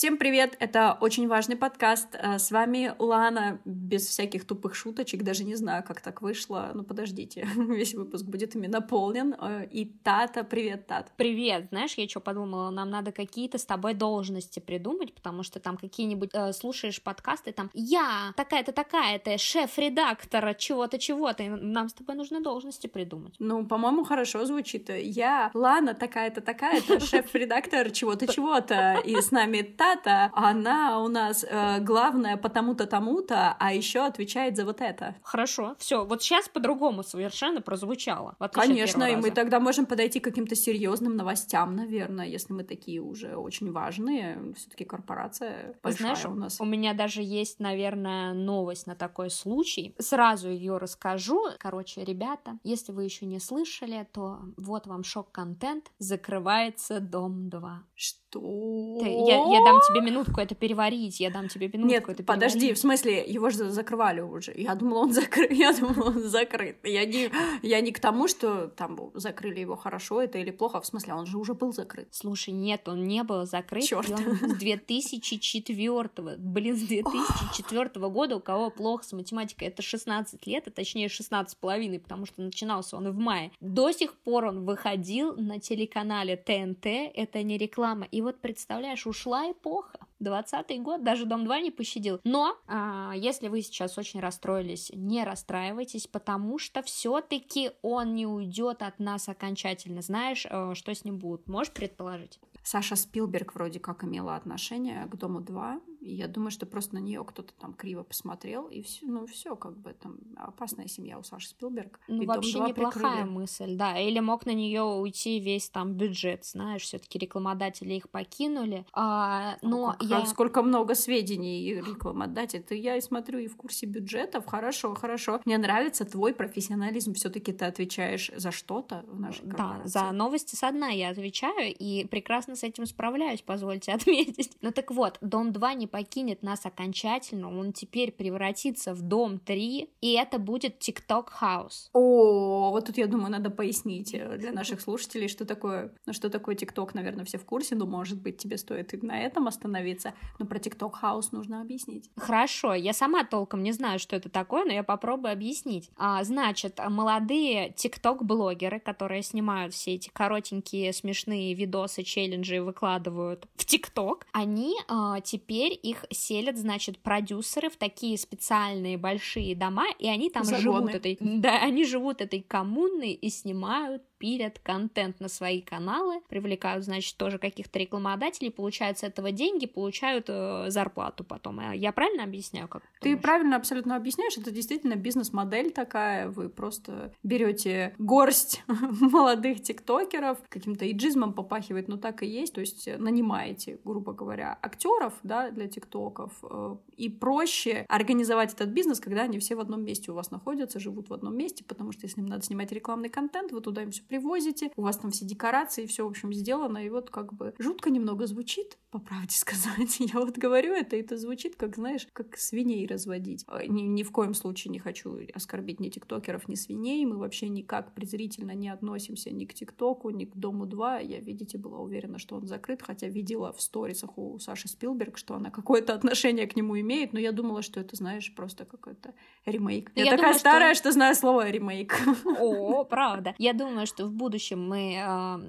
Всем привет! Это очень важный подкаст. Э, с вами Лана, без всяких тупых шуточек, даже не знаю, как так вышло. Ну, подождите, весь выпуск будет ими наполнен. Э, и Тата, привет, Тат. Привет! Знаешь, я что подумала? Нам надо какие-то с тобой должности придумать, потому что там какие-нибудь э, слушаешь подкасты, там я такая-то такая-то, шеф-редактора чего-то, чего-то. Нам с тобой нужно должности придумать. Ну, по-моему, хорошо звучит. Я Лана такая-то такая-то, шеф-редактор чего-то, чего-то. И с нами Тата цитата, она у нас э, главная потому-то, тому-то, а еще отвечает за вот это. Хорошо, все, вот сейчас по-другому совершенно прозвучало. Конечно, и мы тогда можем подойти к каким-то серьезным новостям, наверное, если мы такие уже очень важные. Все-таки корпорация большая Знаешь, у нас. У меня даже есть, наверное, новость на такой случай. Сразу ее расскажу. Короче, ребята, если вы еще не слышали, то вот вам шок-контент. Закрывается Дом 2. Что? Ты, я, я дам тебе минутку это переварить, я дам тебе минутку Нет, это подожди, переварить. в смысле, его же закрывали уже. Я думала, он закрыт. Я думала, он закрыт. Я не, я не к тому, что там закрыли его хорошо это или плохо. В смысле, он же уже был закрыт. Слушай, нет, он не был закрыт. Чёрт. Он с 2004 Блин, с 2004 года у кого плохо с математикой, это 16 лет, а точнее 16 с половиной, потому что начинался он в мае. До сих пор он выходил на телеканале ТНТ, это не реклама. И вот представляешь, ушла эпоха. 20 год, даже Дом 2 не пощадил. Но, а, если вы сейчас очень расстроились, не расстраивайтесь, потому что все-таки он не уйдет от нас окончательно. Знаешь, э, что с ним будет? Можешь предположить? Саша Спилберг вроде как имела отношение к Дому 2. И я думаю, что просто на нее кто-то там криво посмотрел. И все, ну все, как бы там опасная семья у Саши Спилберг. Ну, и вообще Дом 2 неплохая прикрыли. мысль, да. Или мог на нее уйти весь там бюджет, знаешь, все-таки рекламодатели их покинули. А, но Как- я... Сколько много сведений рекламодатель. Ты я и смотрю и в курсе бюджетов. Хорошо, хорошо. Мне нравится твой профессионализм. Все-таки ты отвечаешь за что-то в нашей Да, корпорации. за новости со дна я отвечаю и прекрасно с этим справляюсь, позвольте отметить. Ну так вот, Дом 2 не покинет нас окончательно, он теперь превратится в Дом 3, и это будет TikTok House. О, вот тут, я думаю, надо пояснить э, для наших слушателей, что такое, ну, что такое ТикТок, наверное, все в курсе, но, может быть, тебе стоит и на этом остановиться, но про ТикТок Хаус нужно объяснить. Хорошо, я сама толком не знаю, что это такое, но я попробую объяснить. А, значит, молодые тикток-блогеры, которые снимают все эти коротенькие смешные видосы, челленджи и выкладывают в тикток, они а, теперь их селят, значит, продюсеры в такие специальные большие дома, и они там Загоны. живут этой... Да, они живут этой коммуной и снимают пилят контент на свои каналы, привлекают, значит, тоже каких-то рекламодателей, получают с этого деньги, получают э, зарплату потом. А Я правильно объясняю, как Ты думаешь? правильно абсолютно объясняешь, это действительно бизнес-модель такая, вы просто берете горсть молодых тиктокеров, каким-то иджизмом попахивает, но так и есть, то есть нанимаете, грубо говоря, актеров, да, для тиктоков, э, и проще организовать этот бизнес, когда они все в одном месте у вас находятся, живут в одном месте, потому что если им надо снимать рекламный контент, вы туда им все привозите, у вас там все декорации, все, в общем, сделано, и вот как бы жутко немного звучит, по правде сказать. Я вот говорю это, и это звучит, как, знаешь, как свиней разводить. Э, Ни, ни в коем случае не хочу оскорбить ни тиктокеров, ни свиней. Мы вообще никак презрительно не относимся ни к тиктоку, ни к Дому 2. Я, видите, была уверена, что он закрыт, хотя видела в сторисах у Саши Спилберг, что она какое-то отношение к нему имеет, но я думала, что это, знаешь, просто какой-то ремейк. Я, Я такая думаю, что- старая, что... знаю слово ремейк. О, правда. Я думаю, что в будущем мы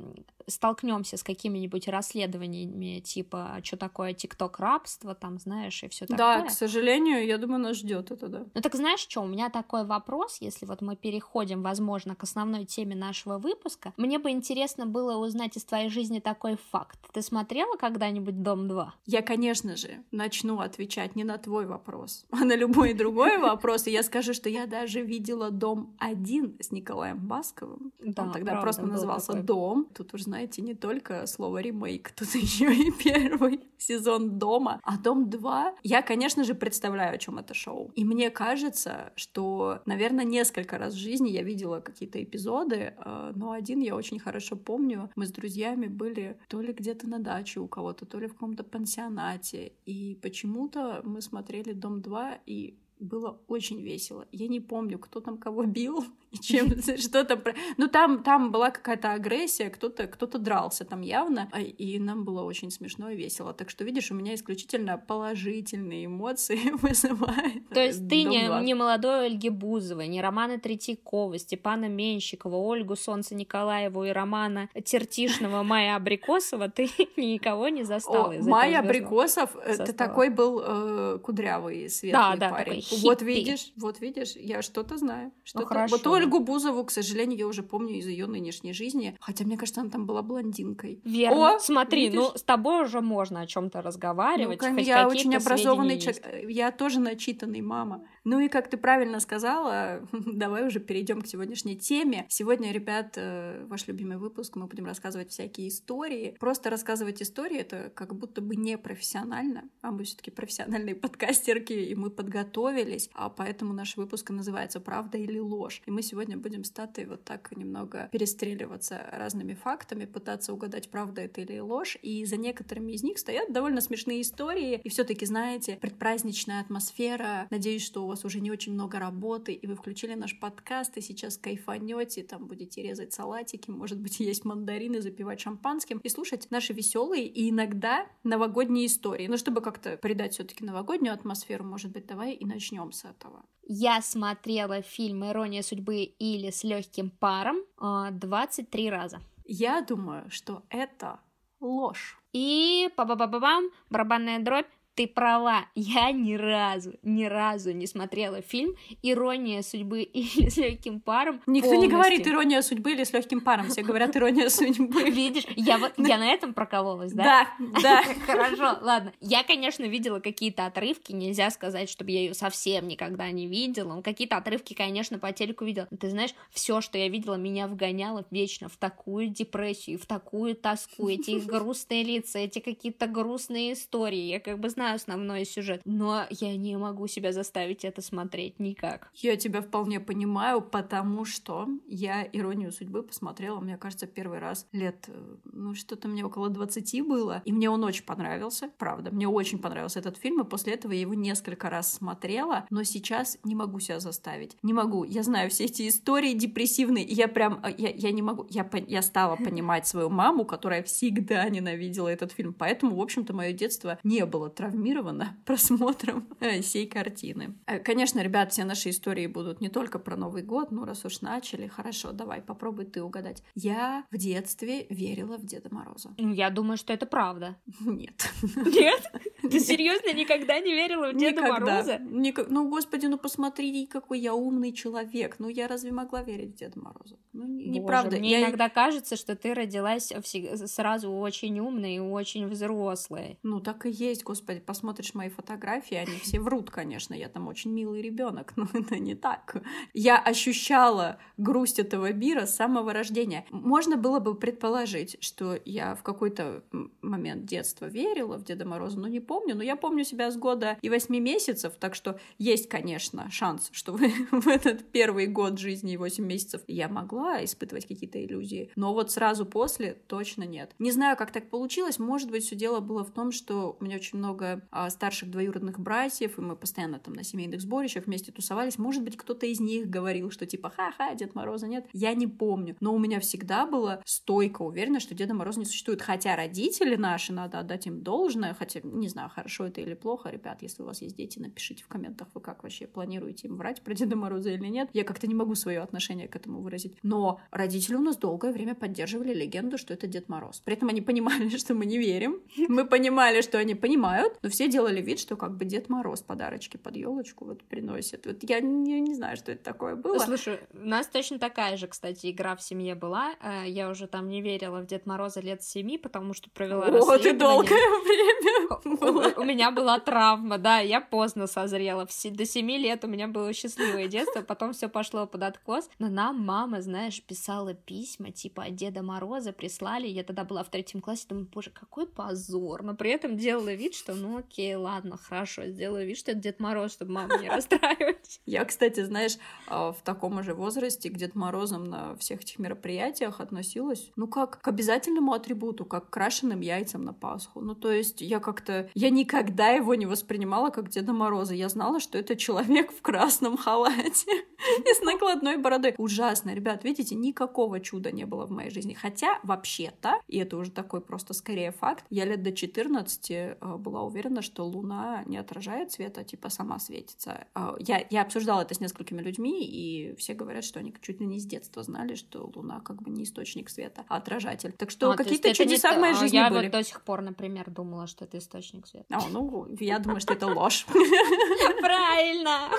столкнемся с какими-нибудь расследованиями, типа, что такое тикток рабство, там, знаешь, и все Да, такое. к сожалению, я думаю, нас ждет это, да. Ну так знаешь что, у меня такой вопрос, если вот мы переходим, возможно, к основной теме нашего выпуска. Мне бы интересно было узнать из твоей жизни такой факт. Ты смотрела когда-нибудь «Дом 2»? Я, конечно же, начну отвечать не на твой вопрос, а на любой другой вопрос. И я скажу, что я даже видела «Дом один с Николаем Басковым. Да, Он тогда просто назывался. «Дом». Тут уж, знаете, не только слово «ремейк», тут еще и первый сезон «Дома». А «Дом 2» я, конечно же, представляю, о чем это шоу. И мне кажется, что, наверное, несколько раз в жизни я видела какие-то эпизоды, э, но один я очень хорошо помню. Мы с друзьями были то ли где-то на даче у кого-то, то ли в каком-то пансионате. И почему-то мы смотрели «Дом 2», и было очень весело. Я не помню, кто там кого бил чем, что там. Ну, там, там была какая-то агрессия, кто-то кто дрался там явно, а, и нам было очень смешно и весело. Так что, видишь, у меня исключительно положительные эмоции вызывает. То есть ты не, не молодой Ольги Бузовой, не Романа Третьякова, Степана Менщикова, Ольгу Солнце Николаеву и Романа Тертишного, Майя Абрикосова, ты никого не застала. Майя Абрикосов, это такой был э, кудрявый, светлый парень. Да, вот видишь, вот видишь, я что-то знаю. Ну, хорошо. Вот Ольгу Бузову, к сожалению, я уже помню из ее нынешней жизни, хотя мне кажется, она там была блондинкой. Верно. О, Смотри, видишь? ну с тобой уже можно о чем-то разговаривать. Ну, я очень образованный человек, я тоже начитанный мама. Ну и как ты правильно сказала, давай уже перейдем к сегодняшней теме. Сегодня, ребят, э, ваш любимый выпуск, мы будем рассказывать всякие истории. Просто рассказывать истории это как будто бы не профессионально, а мы все-таки профессиональные подкастерки, и мы подготовились, а поэтому наш выпуск называется «Правда или ложь?». И мы сегодня будем с Татой вот так немного перестреливаться разными фактами, пытаться угадать, правда это или ложь. И за некоторыми из них стоят довольно смешные истории. И все-таки, знаете, предпраздничная атмосфера. Надеюсь, что вас уже не очень много работы, и вы включили наш подкаст, и сейчас кайфанете, там будете резать салатики, может быть, есть мандарины, запивать шампанским, и слушать наши веселые и иногда новогодние истории. Ну, чтобы как-то придать все-таки новогоднюю атмосферу, может быть, давай и начнем с этого. Я смотрела фильм «Ирония судьбы» или «С легким паром» 23 а, раза. Я думаю, что это ложь. И па-ба-ба-ба-бам, барабанная дробь, ты права, я ни разу, ни разу не смотрела фильм «Ирония судьбы» или «С легким паром». Никто полностью. не говорит «Ирония судьбы» или «С легким паром», все говорят «Ирония судьбы». Видишь, я вот я на этом прокололась, да? Да, да. Хорошо, ладно. Я, конечно, видела какие-то отрывки, нельзя сказать, чтобы я ее совсем никогда не видела. Какие-то отрывки, конечно, по телеку видела. Ты знаешь, все, что я видела, меня вгоняло вечно в такую депрессию, в такую тоску, эти грустные лица, эти какие-то грустные истории. Я как бы знаю, знаю основной сюжет, но я не могу себя заставить это смотреть никак. Я тебя вполне понимаю, потому что я «Иронию судьбы» посмотрела, мне кажется, первый раз лет, э, ну, что-то мне около 20 было, и мне он очень понравился, правда, мне очень понравился этот фильм, и после этого я его несколько раз смотрела, но сейчас не могу себя заставить, не могу, я знаю все эти истории депрессивные, и я прям, э, я, я не могу, я, я стала понимать свою маму, которая всегда ненавидела этот фильм, поэтому, в общем-то, мое детство не было травмировано травмирована просмотром э, всей картины. Э, конечно, ребят, все наши истории будут не только про Новый год, ну раз уж начали, хорошо, давай, попробуй ты угадать. Я в детстве верила в Деда Мороза. Ну, я думаю, что это правда. Нет. Нет? Ты серьезно никогда не верила в Деда Мороза? Ну, господи, ну посмотри, какой я умный человек. Ну, я разве могла верить в Деда Мороза? Ну, неправда. Мне иногда кажется, что ты родилась сразу очень умной и очень взрослой. Ну, так и есть, господи посмотришь мои фотографии, они все врут, конечно, я там очень милый ребенок, но это не так. Я ощущала грусть этого мира с самого рождения. Можно было бы предположить, что я в какой-то момент детства верила в Деда Мороза, но не помню, но я помню себя с года и восьми месяцев, так что есть, конечно, шанс, что в этот первый год жизни и восемь месяцев я могла испытывать какие-то иллюзии, но вот сразу после точно нет. Не знаю, как так получилось, может быть, все дело было в том, что у меня очень много а, старших двоюродных братьев, и мы постоянно там на семейных сборищах вместе тусовались. Может быть, кто-то из них говорил, что типа ха-ха, Дед Мороза нет. Я не помню. Но у меня всегда было стойко уверена, что Деда Мороза не существует. Хотя родители наши, надо отдать им должное, хотя не знаю, хорошо это или плохо. Ребят, если у вас есть дети, напишите в комментах, вы как вообще планируете им врать про Деда Мороза или нет. Я как-то не могу свое отношение к этому выразить. Но родители у нас долгое время поддерживали легенду, что это Дед Мороз. При этом они понимали, что мы не верим. Мы понимали, что они понимают, но все делали вид, что как бы Дед Мороз подарочки под елочку вот приносит. Вот я не, не знаю, что это такое было. Слушай, у нас точно такая же, кстати, игра в семье была. Э, я уже там не верила в Дед Мороза лет семи, потому что провела О, ты долгое время У меня была травма, да, я поздно созрела. До семи лет у меня было счастливое детство, потом все пошло под откос. Но нам мама, знаешь, писала письма, типа от Деда Мороза прислали. Я тогда была в третьем классе, думаю, боже, какой позор. Но при этом делала вид, что, ну, окей, ладно, хорошо, сделаю вид, что это Дед Мороз, чтобы маму не расстраивать. Я, кстати, знаешь, а, в таком же возрасте к Дед Морозам на всех этих мероприятиях относилась, ну, как к обязательному атрибуту, как к крашеным яйцам на Пасху. Ну, то есть я как-то... Я никогда его не воспринимала как Деда Мороза. Я знала, что это человек в красном халате и с накладной бородой. Ужасно, ребят, видите, никакого чуда не было в моей жизни. Хотя, вообще-то, и это уже такой просто скорее факт, я лет до 14 э, была уверена, что Луна не отражает света, а типа сама светится. Э, я, я обсуждала это с несколькими людьми, и все говорят, что они чуть ли не с детства знали, что Луна как бы не источник света, а отражатель. Так что а, какие-то чудеса в моей жизни я были. Я вот до сих пор, например, думала, что это источник света. А, ну, я думаю, что это ложь. Правильно.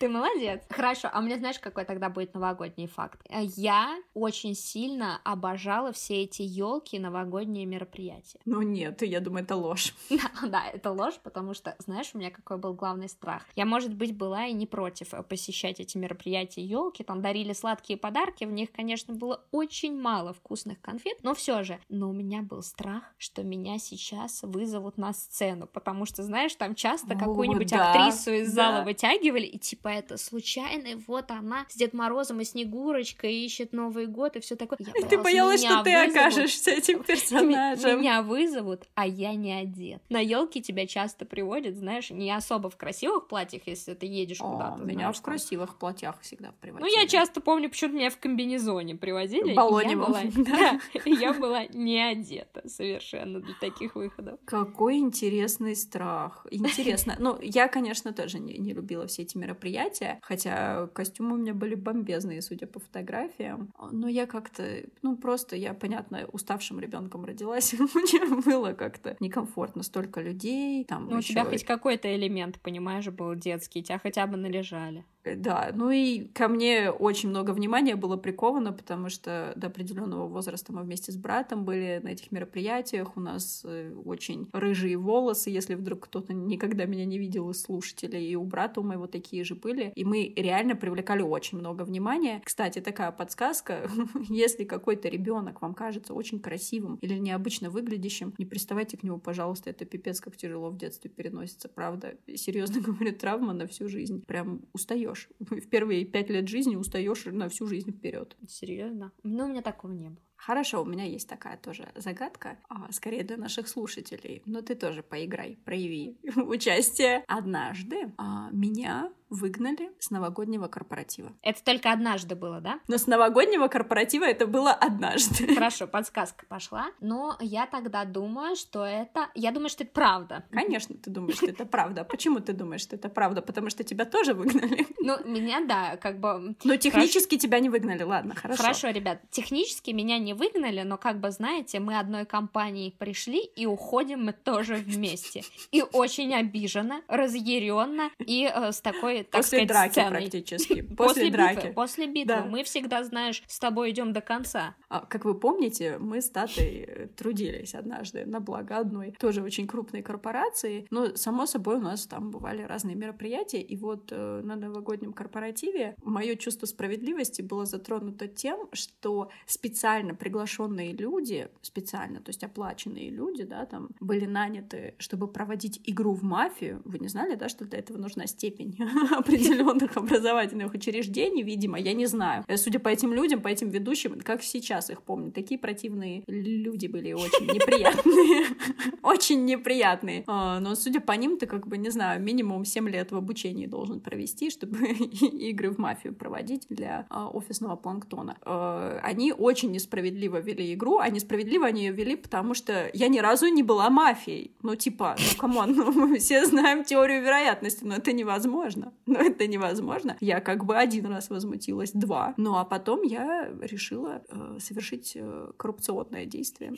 Ты молодец. Хорошо, а мне знаешь, какой тогда будет новогодний факт? Я очень сильно обожала все эти елки новогодние мероприятия. Ну нет, я думаю, это ложь. Да, да, это ложь, потому что, знаешь, у меня какой был главный страх. Я, может быть, была и не против э, посещать эти мероприятия елки, там дарили сладкие подарки, в них, конечно, было очень мало вкусных конфет, но все же. Но у меня был страх, что меня сейчас вызовут на сцену, потому что, знаешь, там часто какую-нибудь да, актрису из да. зала вытягивали, и типа это случайный, вот она с Дед Морозом и Снегурочкой ищет Новый год и все такое. Я боялась, ты боялась, что ты вызовут, окажешься этим персонажем. Меня вызовут, а я не одет. На елке тебя часто приводят, знаешь, не особо в красивых платьях, если ты едешь куда-то. Меня в красивых платьях всегда приводили. Ну, я часто помню, почему меня в комбинезоне приводили. Баллоневом. Я была не одета совершенно для таких выходов. Какой интересный страх. Интересно. Ну, я, конечно, тоже не любила все эти мероприятия, мероприятие, хотя костюмы у меня были бомбезные, судя по фотографиям. Но я как-то, ну просто я, понятно, уставшим ребенком родилась, мне было как-то некомфортно, столько людей. Там ну, у тебя хоть какой-то элемент, понимаешь, был детский, тебя хотя бы належали. Э, да, ну и ко мне очень много внимания было приковано, потому что до определенного возраста мы вместе с братом были на этих мероприятиях. У нас э, очень рыжие волосы, если вдруг кто-то никогда меня не видел из слушателей. И у брата у моего такие же были. И мы реально привлекали очень много внимания. Кстати, такая подсказка. если какой-то ребенок вам кажется очень красивым или необычно выглядящим, не приставайте к нему, пожалуйста. Это пипец, как тяжело в детстве переносится. Правда, серьезно говорю, травма на всю жизнь. Прям устаешь устаешь. В первые пять лет жизни устаешь на всю жизнь вперед. Серьезно? Ну, у меня такого не было. Хорошо, у меня есть такая тоже загадка, а, скорее для наших слушателей. Но ты тоже поиграй, прояви участие. Однажды а, меня выгнали с новогоднего корпоратива. Это только однажды было, да? Но с новогоднего корпоратива это было однажды. Хорошо, подсказка пошла. Но я тогда думаю, что это... Я думаю, что это правда. Конечно, ты думаешь, что это правда. почему ты думаешь, что это правда? Потому что тебя тоже выгнали. Ну, меня, да, как бы... Но технически хорошо. тебя не выгнали, ладно, хорошо. Хорошо, ребят, технически меня не выгнали, но, как бы, знаете, мы одной компанией пришли и уходим мы тоже вместе. И очень обиженно, разъяренно и э, с такой так после сказать, драки сценой. практически. После, после драки. Битвы, после битвы. Да. Мы всегда, знаешь, с тобой идем до конца. А, как вы помните, мы с Татой э, трудились однажды на благо одной тоже очень крупной корпорации. Но, само собой, у нас там бывали разные мероприятия. И вот э, на новогоднем корпоративе мое чувство справедливости было затронуто тем, что специально приглашенные люди, специально, то есть оплаченные люди, да, там были наняты, чтобы проводить игру в мафию. Вы не знали, да, что для этого нужна степень определенных образовательных учреждений, видимо, я не знаю. Э, судя по этим людям, по этим ведущим, как сейчас их помню, такие противные люди были очень неприятные. Очень неприятные. А, но судя по ним, ты как бы, не знаю, минимум 7 лет в обучении должен провести, чтобы игры в мафию проводить для а, офисного планктона. А, они очень несправедливо вели игру, а несправедливо они ее вели, потому что я ни разу не была мафией. Ну, типа, ну, come on, ну, мы все знаем теорию вероятности, но это невозможно невозможно. Но это невозможно. Я как бы один раз возмутилась, два. Ну а потом я решила э, совершить э, коррупционное действие.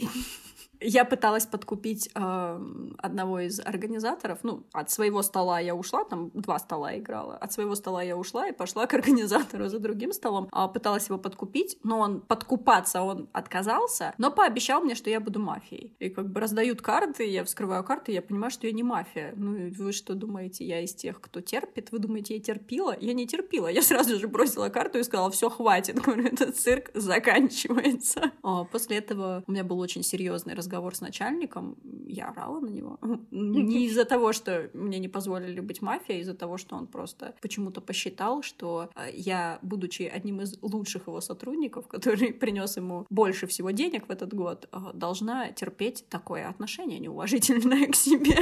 Я пыталась подкупить э, одного из организаторов. Ну, от своего стола я ушла, там два стола играла. От своего стола я ушла и пошла к организатору за другим столом. А, пыталась его подкупить, но он подкупаться он отказался, но пообещал мне, что я буду мафией. И как бы раздают карты, я вскрываю карты, я понимаю, что я не мафия. Ну, вы что думаете, я из тех, кто терпит? Вы думаете, я терпила? Я не терпила. Я сразу же бросила карту и сказала, все, хватит. Говорю, этот цирк заканчивается. А после этого у меня был очень серьезный разговор с начальником. Я орала на него. Не из-за того, что мне не позволили быть мафией, а из-за того, что он просто почему-то посчитал, что э, я, будучи одним из лучших его сотрудников, который принес ему больше всего денег в этот год, э, должна терпеть такое отношение неуважительное к себе.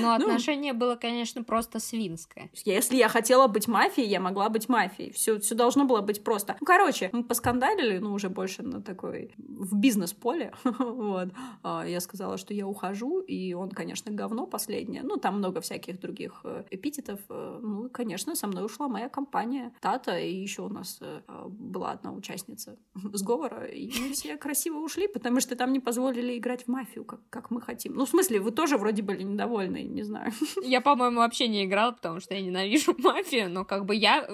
Но ну, отношение было, конечно, просто свинское. Если я хотела быть мафией, я могла быть мафией. Все, все должно было быть просто. Ну, короче, мы поскандалили, ну, уже больше на такой в бизнес-поле. вот. А, я сказала, что я ухожу, и он, конечно, говно последнее. Ну, там много всяких других э, эпитетов. Э, ну, конечно, со мной ушла моя компания Тата, и еще у нас э, была одна участница сговора, и мы все красиво ушли, потому что там не позволили играть в мафию, как, как мы хотим. Ну, в смысле, вы тоже вроде были недовольны, не знаю. Я, по-моему, вообще не играла, потому что я ненавижу мафию, но как бы я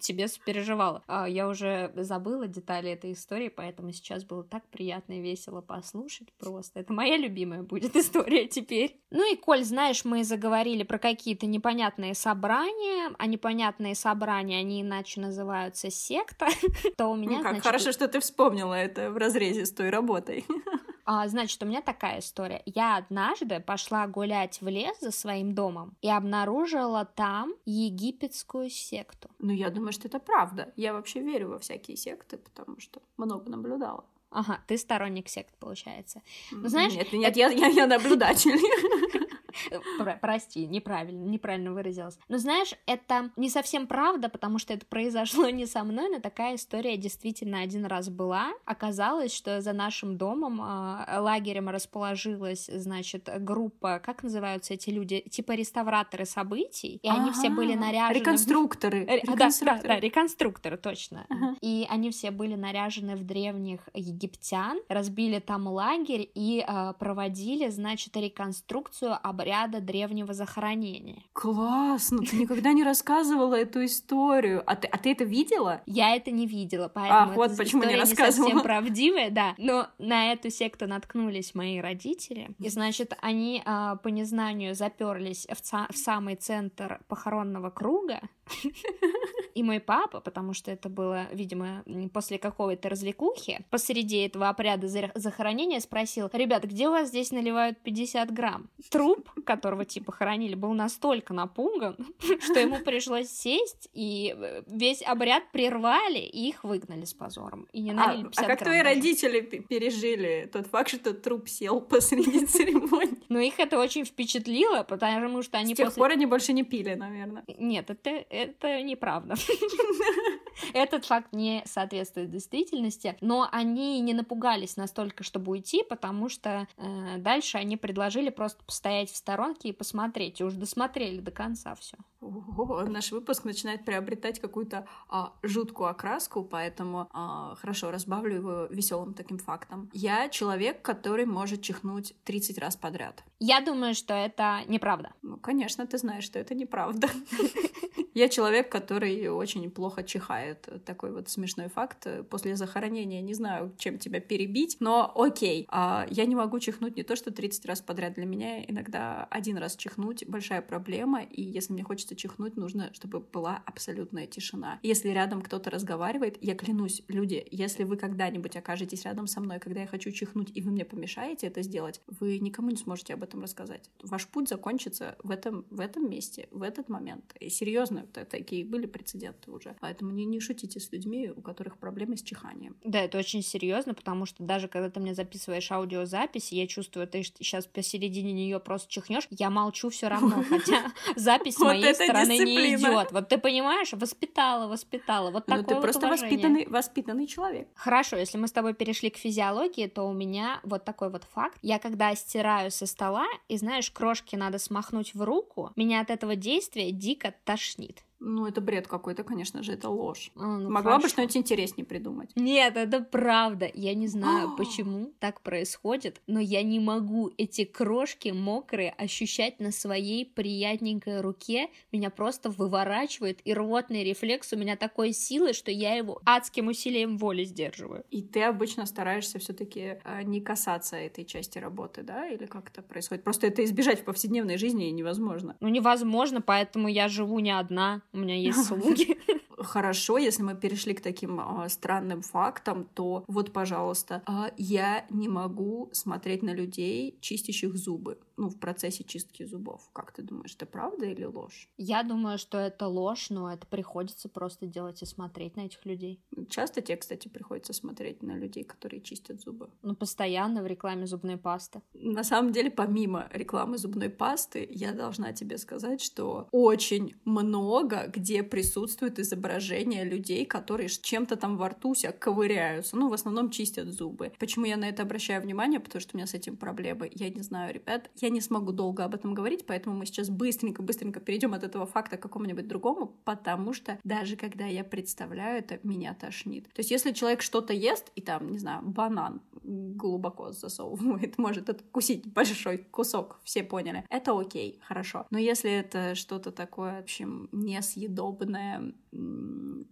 тебе переживала. А, я уже забыла детали этой истории, поэтому сейчас было так приятно и весело послушать просто. Это моя любимая будет история теперь. Ну и, Коль, знаешь, мы заговорили про какие-то непонятные собрания, а непонятные собрания, они иначе называются секта, то у меня, ну как, значит... хорошо, что ты вспомнила это в разрезе с той работой. А, значит, у меня такая история. Я однажды пошла гулять в лес за своим домом и обнаружила там египетскую секту. Ну, я думаю, что это правда. Я вообще верю во всякие секты, потому что много наблюдала. Ага, ты сторонник сект, получается. Ну, знаешь, нет, нет, это... я, я, я наблюдатель. Про- прости, неправильно, неправильно выразилась. Но знаешь, это не совсем правда, потому что это произошло не со мной, но такая история действительно один раз была. Оказалось, что за нашим домом э, лагерем расположилась, значит, группа, как называются эти люди, типа реставраторы событий, и они все были наряжены... Реконструкторы. реконструкторы. Да, да, реконструкторы, точно. И они все были наряжены в древних египтян, разбили там лагерь и э, проводили, значит, реконструкцию обряда обряда древнего захоронения. Классно! Ты никогда не рассказывала эту историю. А ты, а ты это видела? Я это не видела, поэтому Ах, вот почему не рассказывала. не совсем правдивая, да. Но на эту секту наткнулись мои родители. И, значит, они а, по незнанию заперлись в, в самый центр похоронного круга. И мой папа, потому что это было, видимо, после какой-то развлекухи, посреди этого обряда захоронения спросил, ребят, где у вас здесь наливают 50 грамм? Труп которого типа хоронили, был настолько напуган, что ему пришлось сесть, и э, весь обряд прервали, и их выгнали с позором. И не налили а, а как твои родители пережили тот факт, что труп сел посреди церемонии? Ну, их это очень впечатлило, потому что они С тех после... пор они больше не пили, наверное. Нет, это, это неправда. Этот факт не соответствует действительности, но они не напугались настолько, чтобы уйти, потому что э, дальше они предложили просто постоять в сторонке и посмотреть, и уже досмотрели до конца все. Наш выпуск начинает приобретать какую-то а, жуткую окраску, поэтому а, хорошо, разбавлю его веселым таким фактом. Я человек, который может чихнуть 30 раз подряд. Я думаю, что это неправда. Ну, конечно, ты знаешь, что это неправда. Я человек, который очень плохо чихает. Такой вот смешной факт. После захоронения не знаю, чем тебя перебить, но окей. А, я не могу чихнуть не то, что 30 раз подряд. Для меня иногда один раз чихнуть большая проблема, и если мне хочется чихнуть, нужно, чтобы была абсолютная тишина. Если рядом кто-то разговаривает, я клянусь, люди, если вы когда-нибудь окажетесь рядом со мной, когда я хочу чихнуть, и вы мне помешаете это сделать, вы никому не сможете об этом рассказать. Ваш путь закончится в этом, в этом месте, в этот момент. И серьезно, такие были прецеденты уже. Поэтому не, не шутите с людьми, у которых проблемы с чиханием. Да, это очень серьезно, потому что даже когда ты мне записываешь аудиозапись, я чувствую, ты сейчас посередине нее просто чихнешь, я молчу все равно, хотя запись с моей стороны не идет. Вот ты понимаешь, воспитала, воспитала. Вот такое Ну, ты просто воспитанный, воспитанный человек. Хорошо, если мы с тобой перешли к физиологии, то у меня вот такой вот факт. Я когда стираю со стола, и знаешь, крошки надо смахнуть в руку, меня от этого действия дико тошнит. Ну, это бред какой-то, конечно же, это ложь. А, ну, Могла хорошо. бы что-нибудь интереснее придумать. Нет, это правда. Я не знаю, почему так происходит, но я не могу эти крошки мокрые ощущать на своей приятненькой руке. Меня просто выворачивает, и рвотный рефлекс у меня такой силы, что я его адским усилием воли сдерживаю. И ты обычно стараешься все-таки э, не касаться этой части работы, да? Или как это происходит? Просто это избежать в повседневной жизни невозможно. Ну, невозможно, поэтому я живу не одна У меня есть слуги. Хорошо, если мы перешли к таким э, странным фактам, то вот, пожалуйста, э, я не могу смотреть на людей, чистящих зубы, ну, в процессе чистки зубов. Как ты думаешь, это правда или ложь? Я думаю, что это ложь, но это приходится просто делать и смотреть на этих людей. Часто тебе, кстати, приходится смотреть на людей, которые чистят зубы? Ну, постоянно в рекламе зубной пасты. На самом деле, помимо рекламы зубной пасты, я должна тебе сказать, что очень много где присутствует изображение людей, которые чем-то там во рту себя ковыряются. Ну, в основном чистят зубы. Почему я на это обращаю внимание? Потому что у меня с этим проблемы. Я не знаю, ребят, я не смогу долго об этом говорить, поэтому мы сейчас быстренько-быстренько перейдем от этого факта к какому-нибудь другому, потому что даже когда я представляю это, меня тошнит. То есть если человек что-то ест, и там, не знаю, банан глубоко засовывает, может откусить большой кусок, все поняли, это окей, хорошо. Но если это что-то такое, в общем, несъедобное,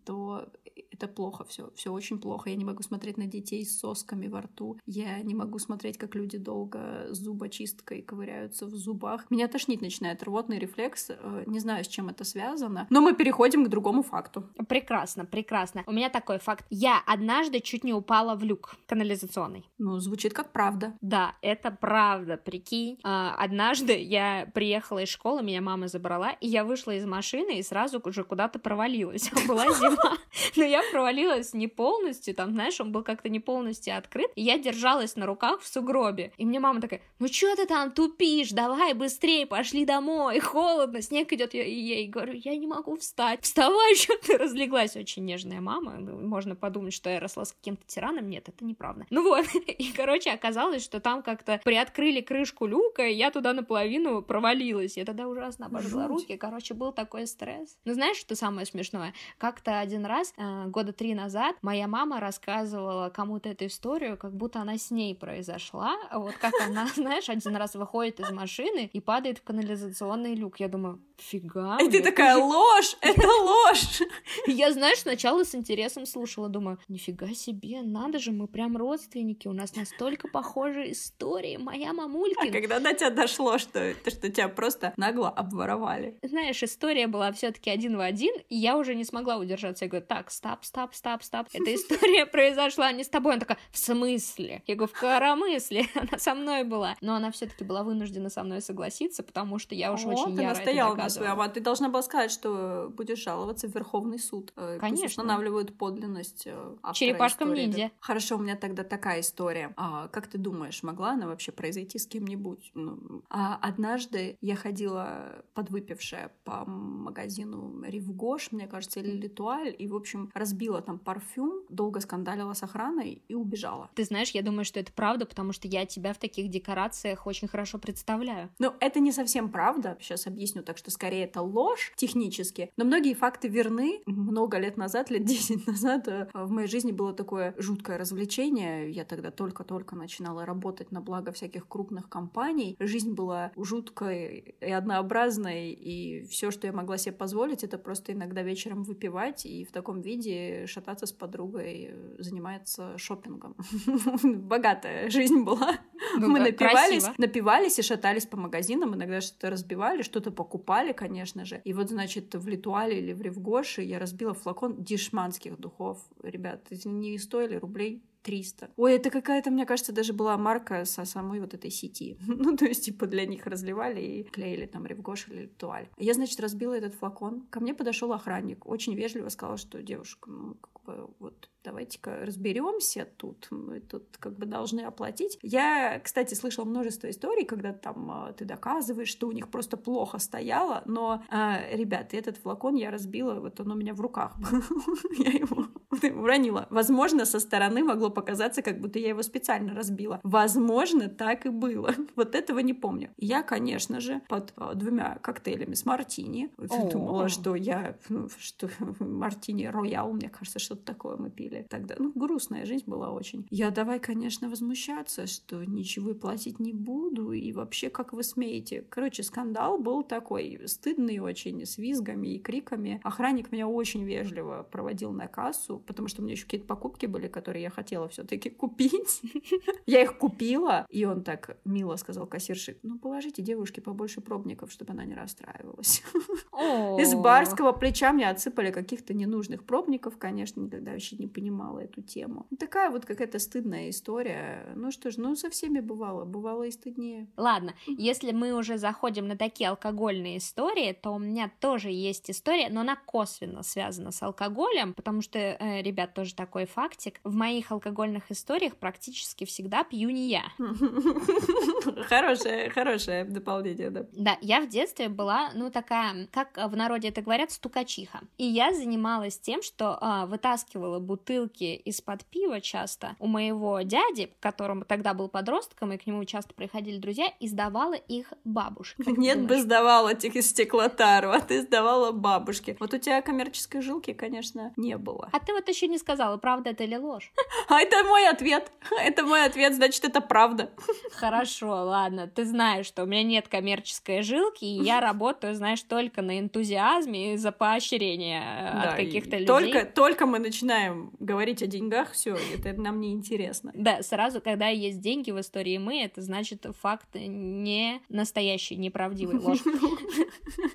то это плохо все, все очень плохо. Я не могу смотреть на детей с сосками во рту. Я не могу смотреть, как люди долго зубочисткой ковыряются в зубах. Меня тошнить начинает рвотный рефлекс. Э, не знаю, с чем это связано. Но мы переходим к другому факту. Прекрасно, прекрасно. У меня такой факт. Я однажды чуть не упала в люк канализационный. Ну, звучит как правда. Да, это правда, прикинь. А, однажды я приехала из школы, меня мама забрала, и я вышла из машины и сразу уже куда-то провалилась. Была зима. Но я провалилась не полностью, там, знаешь, он был как-то не полностью открыт, и я держалась на руках в сугробе. И мне мама такая, ну что ты там тупишь, давай быстрее, пошли домой, холодно, снег идет. Я, ей говорю, я не могу встать, вставай, что ты разлеглась. Очень нежная мама, ну, можно подумать, что я росла с каким-то тираном, нет, это неправда. Ну вот, и, короче, оказалось, что там как-то приоткрыли крышку люка, и я туда наполовину провалилась. Я тогда ужасно обожгла руки, короче, был такой стресс. Ну знаешь, что самое смешное? Как-то один раз э, года три назад моя мама рассказывала кому-то эту историю, как будто она с ней произошла. Вот как она, знаешь, один раз выходит из машины и падает в канализационный люк. Я думаю, фига. И ты такая, ложь, это ложь. Я, знаешь, сначала с интересом слушала, думаю, нифига себе, надо же, мы прям родственники, у нас настолько похожие истории, моя мамулька. А когда до тебя дошло, что, что тебя просто нагло обворовали? Знаешь, история была все таки один в один, и я уже не смогла удержаться. Я говорю, так, стоп, стоп, стоп, стоп. Эта история произошла не с тобой. Она такая, в смысле? Я говорю, в коромысле. Она со мной была. Но она все таки была вынуждена со мной согласиться, потому что я уж очень яро настояла на своем. А ты должна была сказать, что будешь жаловаться в Верховный суд. Э, Конечно. Устанавливают подлинность э, Черепашкам ниндзя. Хорошо, у меня тогда такая история. А, как ты думаешь, могла она вообще произойти с кем-нибудь? Ну, а, однажды я ходила подвыпившая по магазину Ривгош, мне кажется, или Литуаль, и, в общем, разбила там парфюм, долго скандалила с охраной и убежала. Ты знаешь, я думаю, что это правда, потому что я тебя в таких декорациях очень хорошо представляю. Ну, это не совсем правда, сейчас объясню, так что скорее это ложь технически, но многие факты верны. Много лет назад, лет 10 назад, э, в моей жизни было такое жуткое развлечение. Я тогда только-только начинала работать на благо всяких крупных компаний. Жизнь была жуткой и однообразной, и все, что я могла себе позволить, это просто иногда вечером выпивать и в таком виде шататься с подругой, э, занимается шопингом. Богатая жизнь была. Ну, Мы напивались, напивались и шатались по магазинам, иногда что-то разбивали, что-то покупали, конечно же. И вот, значит, в Литуале или в Ревгоше я разбила флакон дешманских духов. Ребят, не стоили рублей 300. Ой, это какая-то, мне кажется, даже была марка со самой вот этой сети. ну, то есть, типа, для них разливали и клеили там Ревгош или Туаль. Я, значит, разбила этот флакон. Ко мне подошел охранник. Очень вежливо сказал, что девушка, ну, как бы, вот, давайте-ка разберемся тут, мы тут как бы должны оплатить. Я, кстати, слышала множество историй, когда там а, ты доказываешь, что у них просто плохо стояло, но, а, ребят, этот флакон я разбила, вот он у меня в руках был, я его уронила. Возможно, со стороны могло показаться, как будто я его специально разбила. Возможно, так и было. Вот этого не помню. Я, конечно же, под а, двумя коктейлями с мартини думала, что я, ну, что мартини роял, мне кажется, что-то такое мы пили были тогда. Ну, грустная жизнь была очень. Я давай, конечно, возмущаться, что ничего и платить не буду, и вообще, как вы смеете. Короче, скандал был такой, стыдный очень, с визгами и криками. Охранник меня очень вежливо проводил на кассу, потому что у меня еще какие-то покупки были, которые я хотела все-таки купить. Я их купила, и он так мило сказал кассирши, ну, положите девушке побольше пробников, чтобы она не расстраивалась. Из барского плеча мне отсыпали каких-то ненужных пробников, конечно, никогда вообще не понимала эту тему. Такая вот какая-то стыдная история. Ну что ж, ну со всеми бывало, бывало и стыднее. Ладно, если мы уже заходим на такие алкогольные истории, то у меня тоже есть история, но она косвенно связана с алкоголем, потому что, э, ребят, тоже такой фактик. В моих алкогольных историях практически всегда пью не я. Хорошее, хорошее дополнение, да. Да, я в детстве была, ну, такая, как в народе это говорят, стукачиха. И я занималась тем, что а, вытаскивала бутылки из-под пива часто у моего дяди, которому тогда был подростком, и к нему часто приходили друзья, и сдавала их бабушке. Нет бы сдавала этих из стеклотару, а ты сдавала бабушке. Вот у тебя коммерческой жилки, конечно, не было. А ты вот еще не сказала, правда это или ложь? А это мой ответ. Это мой ответ, значит, это правда. Хорошо, ладно. Ты знаешь, что у меня нет коммерческой жилки, и я работаю, знаешь, только на энтузиазме и за поощрение э, да, от каких-то людей. Только, только мы начинаем говорить о деньгах, все, это нам не интересно. Да, сразу, когда есть деньги в истории мы, это значит факт не настоящий, неправдивый ложь.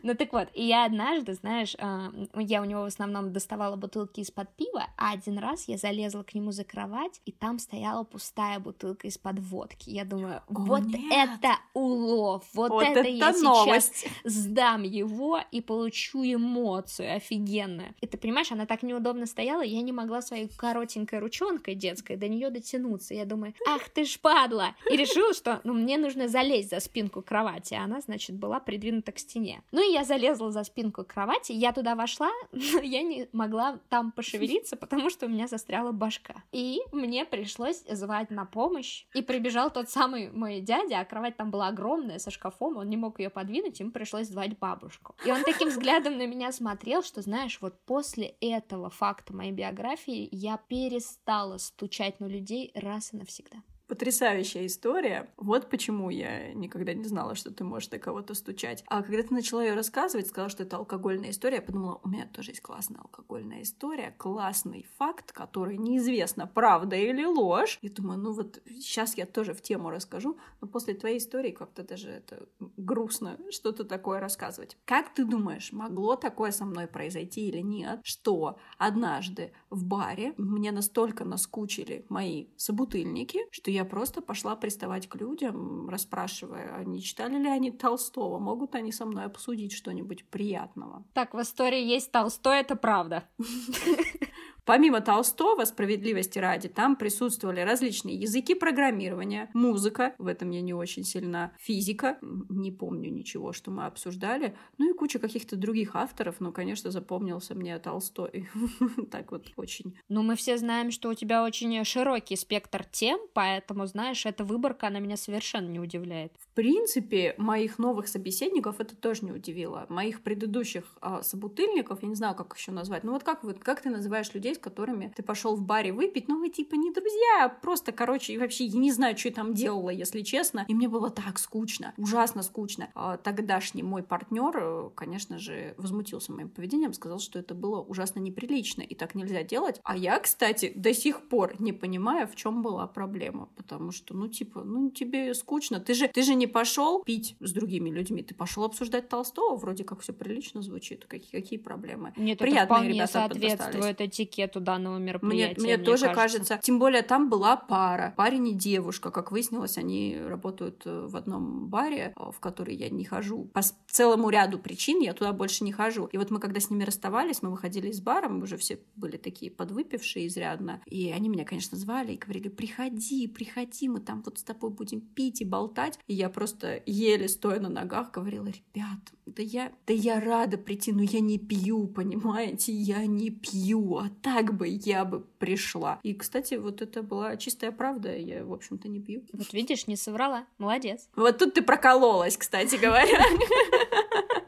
Ну так вот, и я однажды, знаешь, а, я у него в основном доставала бутылки из-под пива, а один раз я залезла к нему за кровать, и там стояла пустая бутылка из-под водки. Я думаю, вот это улов, вот, это, я сейчас сдам его и получу эмоцию офигенную. И ты понимаешь, она так неудобно стояла, я не могла своей коротенькой ручонкой детской до нее дотянуться. Я думаю, ах ты ж падла! И решила, что ну, мне нужно залезть за спинку кровати, а она, значит, была придвинута к стене. Ну и я залезла за спинку кровати, я туда вошла, но я не могла там пошевелиться, потому что у меня застряла башка. И мне пришлось звать на помощь, и прибежал тот самый мой дядя, а кровать там была огромная, со шкафом, он не мог ее подвинуть, ему пришлось звать бабушку. И он таким взглядом на меня смотрел, что, знаешь, вот после этого факта моей биографии я перестала стучать на людей раз и навсегда. Потрясающая история. Вот почему я никогда не знала, что ты можешь до кого-то стучать. А когда ты начала ее рассказывать, сказала, что это алкогольная история, я подумала, у меня тоже есть классная алкогольная история, классный факт, который неизвестно, правда или ложь. И думаю, ну вот сейчас я тоже в тему расскажу, но после твоей истории как-то даже это грустно что-то такое рассказывать. Как ты думаешь, могло такое со мной произойти или нет, что однажды в баре мне настолько наскучили мои собутыльники, что я просто пошла приставать к людям, расспрашивая, а не читали ли они Толстого, могут они со мной обсудить что-нибудь приятного. Так, в истории есть Толстой, это правда. Помимо Толстого, справедливости ради, там присутствовали различные языки программирования, музыка, в этом я не очень сильна, физика, не помню ничего, что мы обсуждали, ну и куча каких-то других авторов, но, конечно, запомнился мне Толстой. Так вот, очень. Ну, мы все знаем, что у тебя очень широкий спектр тем, поэтому, знаешь, эта выборка, она меня совершенно не удивляет. В принципе, моих новых собеседников это тоже не удивило. Моих предыдущих а, собутыльников, я не знаю, как еще назвать, ну вот как, вот, как ты называешь людей, с которыми ты пошел в баре выпить, но вы типа не друзья, а просто, короче, вообще я не знаю, что я там делала, если честно. И мне было так скучно, ужасно скучно. А тогдашний мой партнер, э, конечно же, возмутился моим поведением, сказал, что это было ужасно неприлично, и так нельзя делать. А я, кстати, до сих пор не понимаю, в чем была проблема, потому что, ну, типа, ну, тебе скучно, ты же, ты же не пошел пить с другими людьми, ты пошел обсуждать Толстого, вроде как все прилично звучит, какие, какие проблемы. Нет, Приятные это вполне ребята соответствует этикету этикету данного мероприятия. Мне, мне, мне тоже кажется. кажется. Тем более там была пара. Парень и девушка. Как выяснилось, они работают э, в одном баре, э, в который я не хожу. По целому ряду причин я туда больше не хожу. И вот мы, когда с ними расставались, мы выходили из бара, мы уже все были такие подвыпившие изрядно. И они меня, конечно, звали и говорили, приходи, приходи, мы там вот с тобой будем пить и болтать. И я просто еле стоя на ногах говорила, ребят, да я, да я рада прийти, но я не пью, понимаете, я не пью, а так бы я бы пришла. И, кстати, вот это была чистая правда, я, в общем-то, не пью. Вот видишь, не соврала, молодец. Вот тут ты прокололась, кстати говоря.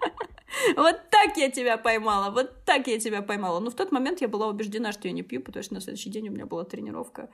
Вот так я тебя поймала, вот так я тебя поймала. Но в тот момент я была убеждена, что я не пью, потому что на следующий день у меня была тренировка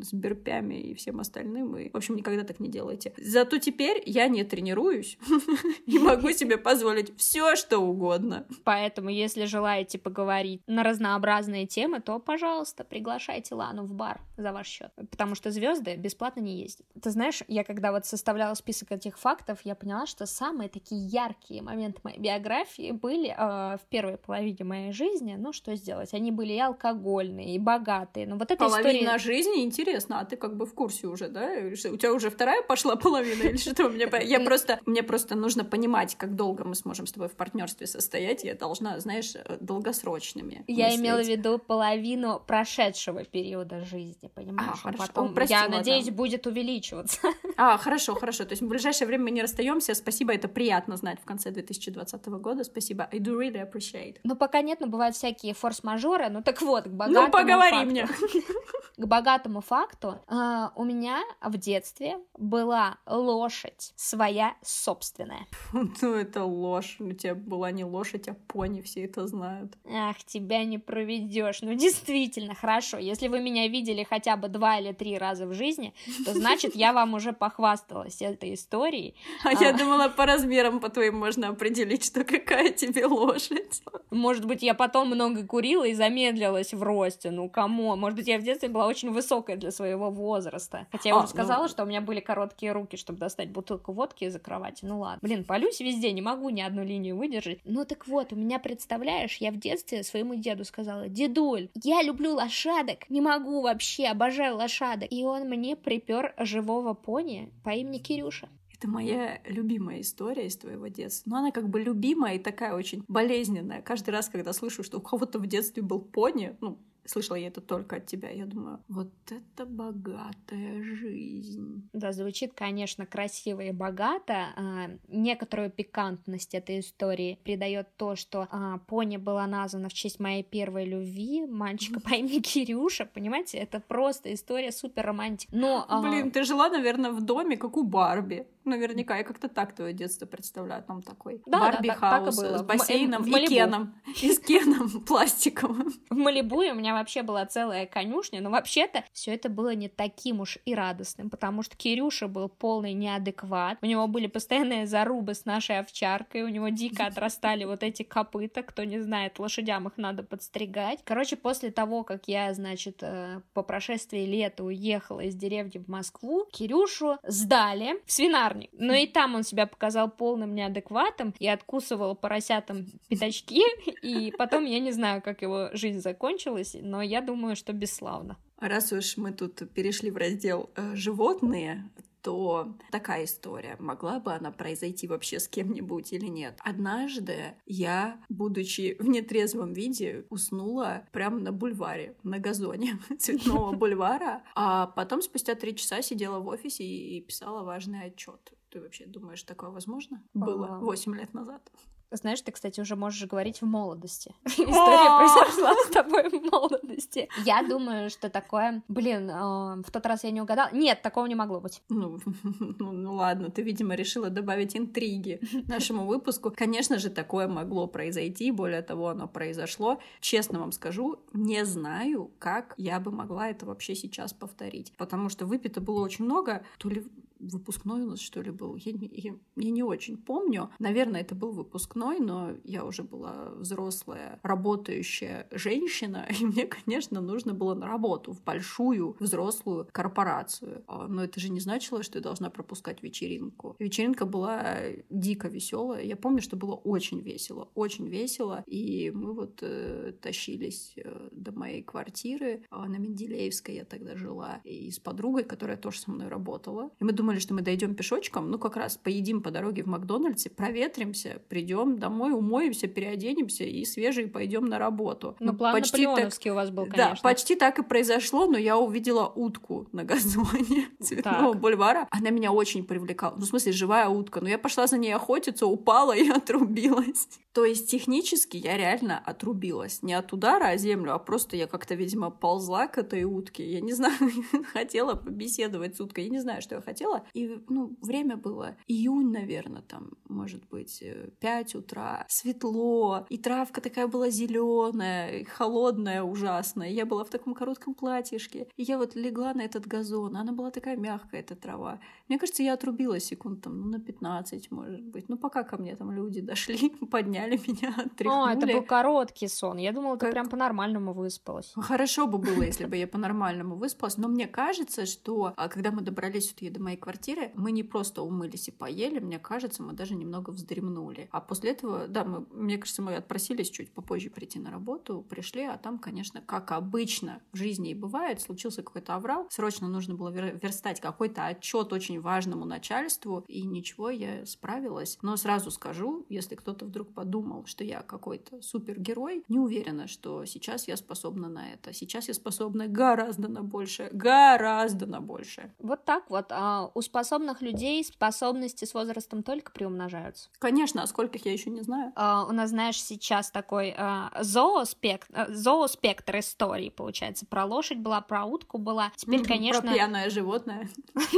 с берпями и всем остальным. И, в общем, никогда так не делайте. Зато теперь я не тренируюсь и могу себе позволить все, что угодно. Поэтому, если желаете поговорить на разнообразные темы, то, пожалуйста, приглашайте Лану в бар за ваш счет. Потому что звезды бесплатно не ездят. Ты знаешь, я когда вот составляла список этих фактов, я поняла, что самые такие яркие моменты моей биографии были э, в первой половине моей жизни. Ну, что сделать? Они были и алкогольные, и богатые. Но вот эта Половина история... жизни интересно, а ты как бы в курсе уже, да? У тебя уже вторая пошла половина или что? Мне, я просто, мне просто нужно понимать, как долго мы сможем с тобой в партнерстве состоять. Я должна, знаешь, долгосрочными. Я мыслить. имела в виду половину прошедшего периода жизни, понимаешь? А, хорошо. Потом, я надеюсь, да. будет увеличиваться. А, хорошо, хорошо. То есть в ближайшее время мы не расстаемся. Спасибо, это приятно знать в конце 2020 года. Спасибо. I do really appreciate. Ну, пока нет, но бывают всякие форс-мажоры. Ну, так вот, к богатому Ну, поговори факту. мне. К богатому факту. Э, у меня в детстве была лошадь своя собственная. Ну, это ложь. У тебя была не лошадь, а пони. Все это знают. Ах, тебя не проведешь. Ну, действительно, хорошо. Если вы меня видели хотя бы два или три раза в жизни, то значит, я вам уже похвасталась этой историей. А, а я думала, по размерам по твоим можно определить, что какая тебе лошадь. Может быть, я потом много курила и замедлилась в росте. Ну, кому? Может быть, я в детстве была очень высокая для своего возраста. Хотя я а, уже сказала, ну... что у меня были короткие руки, чтобы достать бутылку водки из-за кровати. Ну ладно. Блин, полюсь везде, не могу ни одну линию выдержать. Ну так вот, у меня, представляешь, я в детстве своему деду сказала, дедуль, я люблю лошадок, не могу вообще, обожаю лошадок. И он мне припер живого пони по имени Кирюша. Это моя любимая история из твоего детства. Но она как бы любимая и такая очень болезненная. Каждый раз, когда слышу, что у кого-то в детстве был пони, ну, Слышала я это только от тебя. Я думаю, вот это богатая жизнь. Да, звучит, конечно, красиво и богато. А, некоторую пикантность этой истории придает то, что а, пони была названа в честь моей первой любви, мальчика по имени Кирюша. Понимаете, это просто история супер романтик. Но, а... Блин, ты жила, наверное, в доме, как у Барби. Наверняка, я как-то так твое детство представляю, там такой да, Барби да, хаус так, так с бассейном и Кеном. И с Кеном пластиковым. В Малибу у меня вообще была целая конюшня, но вообще-то все это было не таким уж и радостным, потому что Кирюша был полный неадекват, у него были постоянные зарубы с нашей овчаркой, у него дико отрастали вот эти копыта, кто не знает, лошадям их надо подстригать. Короче, после того, как я, значит, э, по прошествии лета уехала из деревни в Москву, Кирюшу сдали в свинарник, но и там он себя показал полным неадекватом и откусывал поросятам пятачки, и потом я не знаю, как его жизнь закончилась, но я думаю, что бесславно. Раз уж мы тут перешли в раздел э, «животные», то такая история. Могла бы она произойти вообще с кем-нибудь или нет? Однажды я, будучи в нетрезвом виде, уснула прямо на бульваре, на газоне цветного бульвара, а потом спустя три часа сидела в офисе и писала важный отчет. Ты вообще думаешь, такое возможно? Было восемь лет назад. Знаешь, ты, кстати, уже можешь говорить в молодости. История произошла с тобой в молодости. Я думаю, что такое... Блин, э, в тот раз я не угадала. Нет, такого не могло быть. Ну, ну, ну ладно, ты, видимо, решила добавить интриги нашему выпуску. Конечно же, такое могло произойти. Более того, оно произошло. Честно вам скажу, не знаю, как я бы могла это вообще сейчас повторить. Потому что выпито было очень много. То ли выпускной у нас, что ли, был. Я я, я не очень помню. Наверное, это был выпускной, но я уже была взрослая, работающая женщина, и мне, конечно, нужно было на работу в большую взрослую корпорацию. А, но это же не значило, что я должна пропускать вечеринку. Вечеринка была дико веселая. Я помню, что было очень весело, очень весело. И мы вот э, тащились э, до моей квартиры э, на Менделеевской я тогда жила, и с подругой, которая тоже со мной работала. И мы думали, думали, что мы дойдем пешочком, ну, как раз поедим по дороге в Макдональдсе, проветримся, придем домой, умоемся, переоденемся и свежие пойдем на работу. Ну, план почти так... у вас был, конечно. Да, почти так и произошло, но я увидела утку на газоне Цветного так. бульвара. Она меня очень привлекала. Ну, в смысле, живая утка. Но я пошла за ней охотиться, упала и отрубилась. То есть технически я реально отрубилась. Не от удара о землю, а просто я как-то, видимо, ползла к этой утке. Я не знаю, хотела побеседовать с уткой. Я не знаю, что я хотела. И, ну, время было июнь, наверное, там, может быть, 5 э, утра. Светло. И травка такая была зеленая, холодная, ужасная. Я была в таком коротком платьишке. И я вот легла на этот газон. Она была такая мягкая, эта трава. Мне кажется, я отрубилась секунд там, ну, на 15, может быть. Ну, пока ко мне там люди дошли, подняли меня, тряхнули. О, это был короткий сон. Я думала, как... ты прям по-нормальному выспалась. Хорошо бы было, если бы я по-нормальному выспалась, но мне кажется, что а, когда мы добрались все-таки до моей квартиры, мы не просто умылись и поели, мне кажется, мы даже немного вздремнули. А после этого, да, мы, мне кажется, мы отпросились чуть попозже прийти на работу, пришли, а там, конечно, как обычно в жизни и бывает, случился какой-то аврал, срочно нужно было верстать какой-то отчет очень важному начальству, и ничего, я справилась. Но сразу скажу, если кто-то вдруг подумает, думал, что я какой-то супергерой, не уверена, что сейчас я способна на это. Сейчас я способна гораздо на большее, гораздо на большее. Вот так вот. А у способных людей способности с возрастом только приумножаются. Конечно, а сколько я еще не знаю. А, у нас, знаешь, сейчас такой а, зооспектр, а, зооспектр истории, получается. Про лошадь была, про утку была. Теперь, конечно... Про пьяное животное.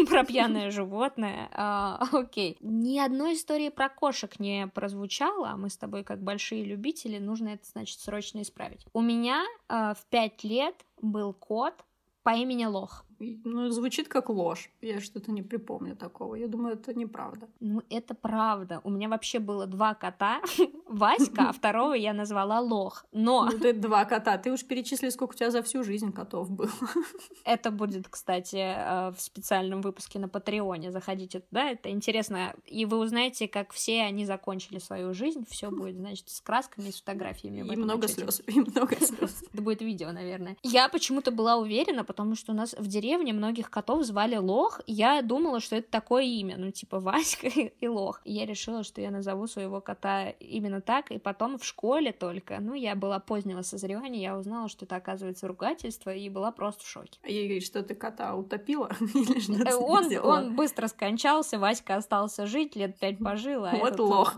Про пьяное животное. А, окей. Ни одной истории про кошек не прозвучало, а мы с тобой как большие любители, нужно это, значит, срочно исправить. У меня э, в пять лет был кот по имени Лох. Ну, звучит как ложь. Я что-то не припомню такого. Я думаю, это неправда. Ну, это правда. У меня вообще было два кота. Васька, а второго я назвала Лох. Но... Ну, ты два кота. Ты уж перечисли, сколько у тебя за всю жизнь котов было. Это будет, кстати, э, в специальном выпуске на Патреоне. Заходите туда, это интересно. И вы узнаете, как все они закончили свою жизнь. Все будет, значит, с красками, с фотографиями. И много слез. И много слез. Это будет видео, наверное. Я почему-то была уверена, потому что у нас в деревне деревне многих котов звали Лох. Я думала, что это такое имя, ну, типа Васька и Лох. И я решила, что я назову своего кота именно так, и потом в школе только, ну, я была позднего созревания, я узнала, что это, оказывается, ругательство, и была просто в шоке. А ей говорит, что ты кота утопила? Э, он, он быстро скончался, Васька остался жить, лет пять пожил. А вот лох.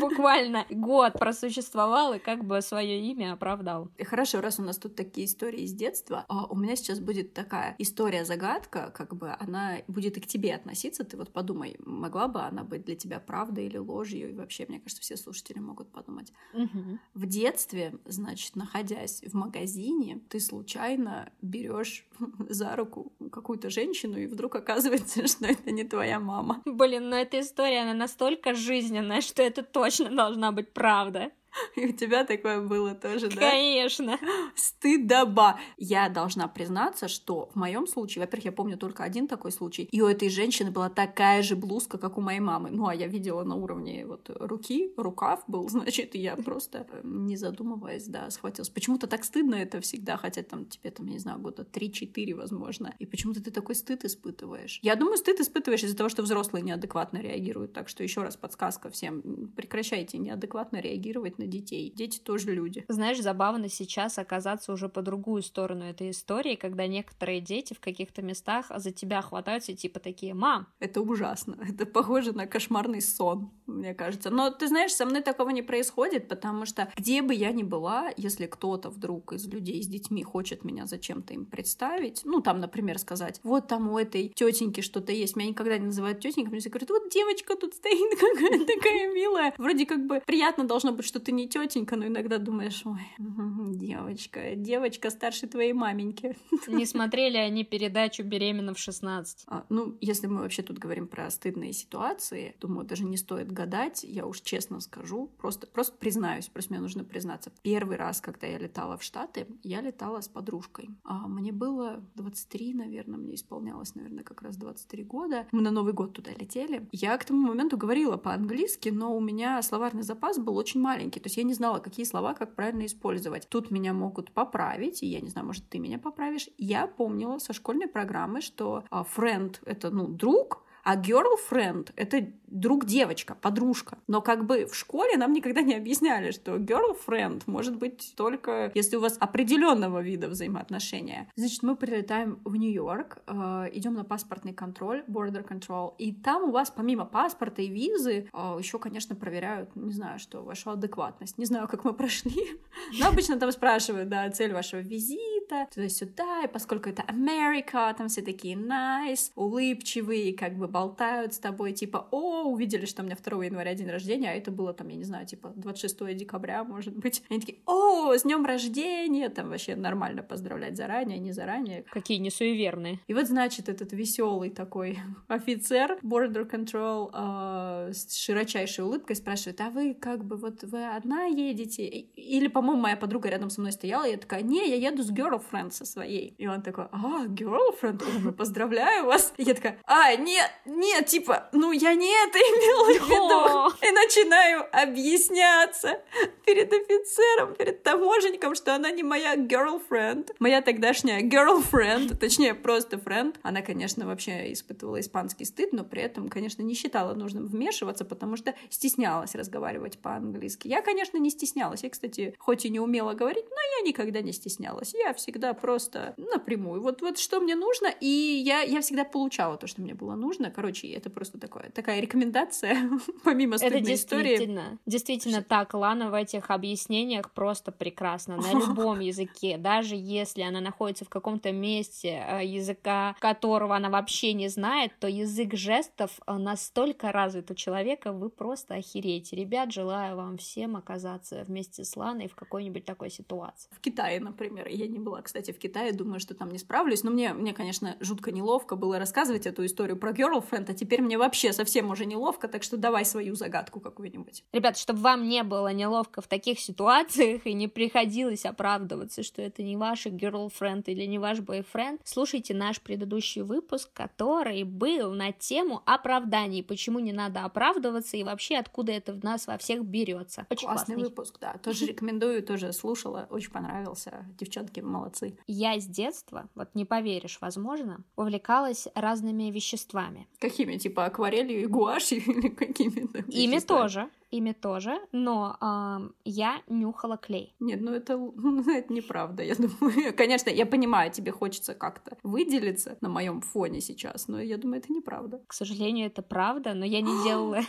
Буквально год просуществовал и как бы свое имя оправдал. Хорошо, раз у нас тут такие истории с детства, а у меня сейчас будет такая история-загадка, как бы она будет и к тебе относиться. Ты вот подумай, могла бы она быть для тебя правдой или ложью? И вообще, мне кажется, все слушатели могут подумать. Угу. В детстве, значит, находясь в магазине, ты случайно берешь за руку какую-то женщину, и вдруг оказывается, что это не твоя мама. Блин, но эта история, она настолько жизненная, что это точно должна быть правда. И у тебя такое было тоже, да? Конечно. Стыдоба. Я должна признаться, что в моем случае, во-первых, я помню только один такой случай, и у этой женщины была такая же блузка, как у моей мамы. Ну, а я видела на уровне вот руки, рукав был, значит, и я просто, э, не задумываясь, да, схватилась. Почему-то так стыдно это всегда, хотя там тебе, там, я не знаю, года 3-4, возможно. И почему-то ты такой стыд испытываешь. Я думаю, стыд испытываешь из-за того, что взрослые неадекватно реагируют. Так что еще раз подсказка всем, прекращайте неадекватно реагировать на на детей. Дети тоже люди. Знаешь, забавно сейчас оказаться уже по другую сторону этой истории, когда некоторые дети в каких-то местах за тебя хватаются и типа такие «Мам!» Это ужасно. Это похоже на кошмарный сон, мне кажется. Но ты знаешь, со мной такого не происходит, потому что где бы я ни была, если кто-то вдруг из людей с детьми хочет меня зачем-то им представить, ну, там, например, сказать, вот там у этой тетеньки что-то есть, меня никогда не называют тетенькой, мне говорят, вот девочка тут стоит какая такая милая. Вроде как бы приятно должно быть, что ты не тетенька, но иногда думаешь, ой, девочка, девочка старше твоей маменьки. Не смотрели они передачу «Беременна в 16». А, ну, если мы вообще тут говорим про стыдные ситуации, думаю, даже не стоит гадать, я уж честно скажу, просто, просто признаюсь, просто мне нужно признаться. Первый раз, когда я летала в Штаты, я летала с подружкой. А мне было 23, наверное, мне исполнялось, наверное, как раз 23 года. Мы на Новый год туда летели. Я к тому моменту говорила по-английски, но у меня словарный запас был очень маленький. То есть я не знала, какие слова как правильно использовать. Тут меня могут поправить, и я не знаю, может, ты меня поправишь. Я помнила со школьной программы, что а, friend — это, ну, друг, А girlfriend — это друг девочка, подружка. Но как бы в школе нам никогда не объясняли, что girlfriend может быть только если у вас определенного вида взаимоотношения. Значит, мы прилетаем в Нью-Йорк, э, идем на паспортный контроль, border control, и там у вас помимо паспорта и визы э, еще, конечно, проверяют, не знаю, что, вашу адекватность. Не знаю, как мы прошли, но обычно там спрашивают, да, цель вашего визита, туда-сюда, и поскольку это Америка, там все такие nice, улыбчивые, как бы болтают с тобой, типа, о, увидели, что у меня 2 января день рождения, а это было там, я не знаю, типа 26 декабря, может быть. Они такие, о, с днем рождения, там вообще нормально поздравлять заранее, не заранее. Какие не суеверные. И вот, значит, этот веселый такой офицер Border Control э, с широчайшей улыбкой спрашивает, а вы как бы вот вы одна едете? Или, по-моему, моя подруга рядом со мной стояла, и я такая, не, я еду с girlfriend со своей. И он такой, а, girlfriend? Я поздравляю вас. И я такая, а, нет, нет, типа, ну я не это имела в виду. И начинаю объясняться перед офицером, перед таможенником, что она не моя girlfriend. Моя тогдашняя girlfriend, точнее, просто friend. Она, конечно, вообще испытывала испанский стыд, но при этом, конечно, не считала нужным вмешиваться, потому что стеснялась разговаривать по-английски. Я, конечно, не стеснялась. Я, кстати, хоть и не умела говорить, но я никогда не стеснялась. Я всегда просто напрямую. Вот, вот что мне нужно, и я, я всегда получала то, что мне было нужно. Короче, это просто такое, такая рекомендация, помимо стыдной Это действительно, истории. действительно так. Лана в этих объяснениях просто прекрасно. На любом языке, даже если она находится в каком-то месте э, языка, которого она вообще не знает, то язык жестов э, настолько развит у человека, вы просто охереете. Ребят, желаю вам всем оказаться вместе с Ланой в какой-нибудь такой ситуации. В Китае, например. Я не была, кстати, в Китае, думаю, что там не справлюсь. Но мне, мне конечно, жутко неловко было рассказывать эту историю про girlfriend, а теперь мне вообще совсем уже неловко, так что давай свою загадку какую-нибудь. Ребят, чтобы вам не было неловко в таких ситуациях и не приходилось оправдываться, что это не ваш girlfriend или не ваш бойфренд, слушайте наш предыдущий выпуск, который был на тему оправданий, почему не надо оправдываться и вообще откуда это в нас во всех берется. Очень классный, классный выпуск, да. Тоже рекомендую, тоже слушала, очень понравился. Девчонки молодцы. Я с детства, вот не поверишь, возможно, увлекалась разными веществами. Какими? Типа акварелью и гуашью или какими-то? Ими тоже ими тоже, но э, я нюхала клей. Нет, ну это, ну, это неправда, я думаю. Конечно, я понимаю, тебе хочется как-то выделиться на моем фоне сейчас, но я думаю, это неправда. К сожалению, это правда, но я не делала...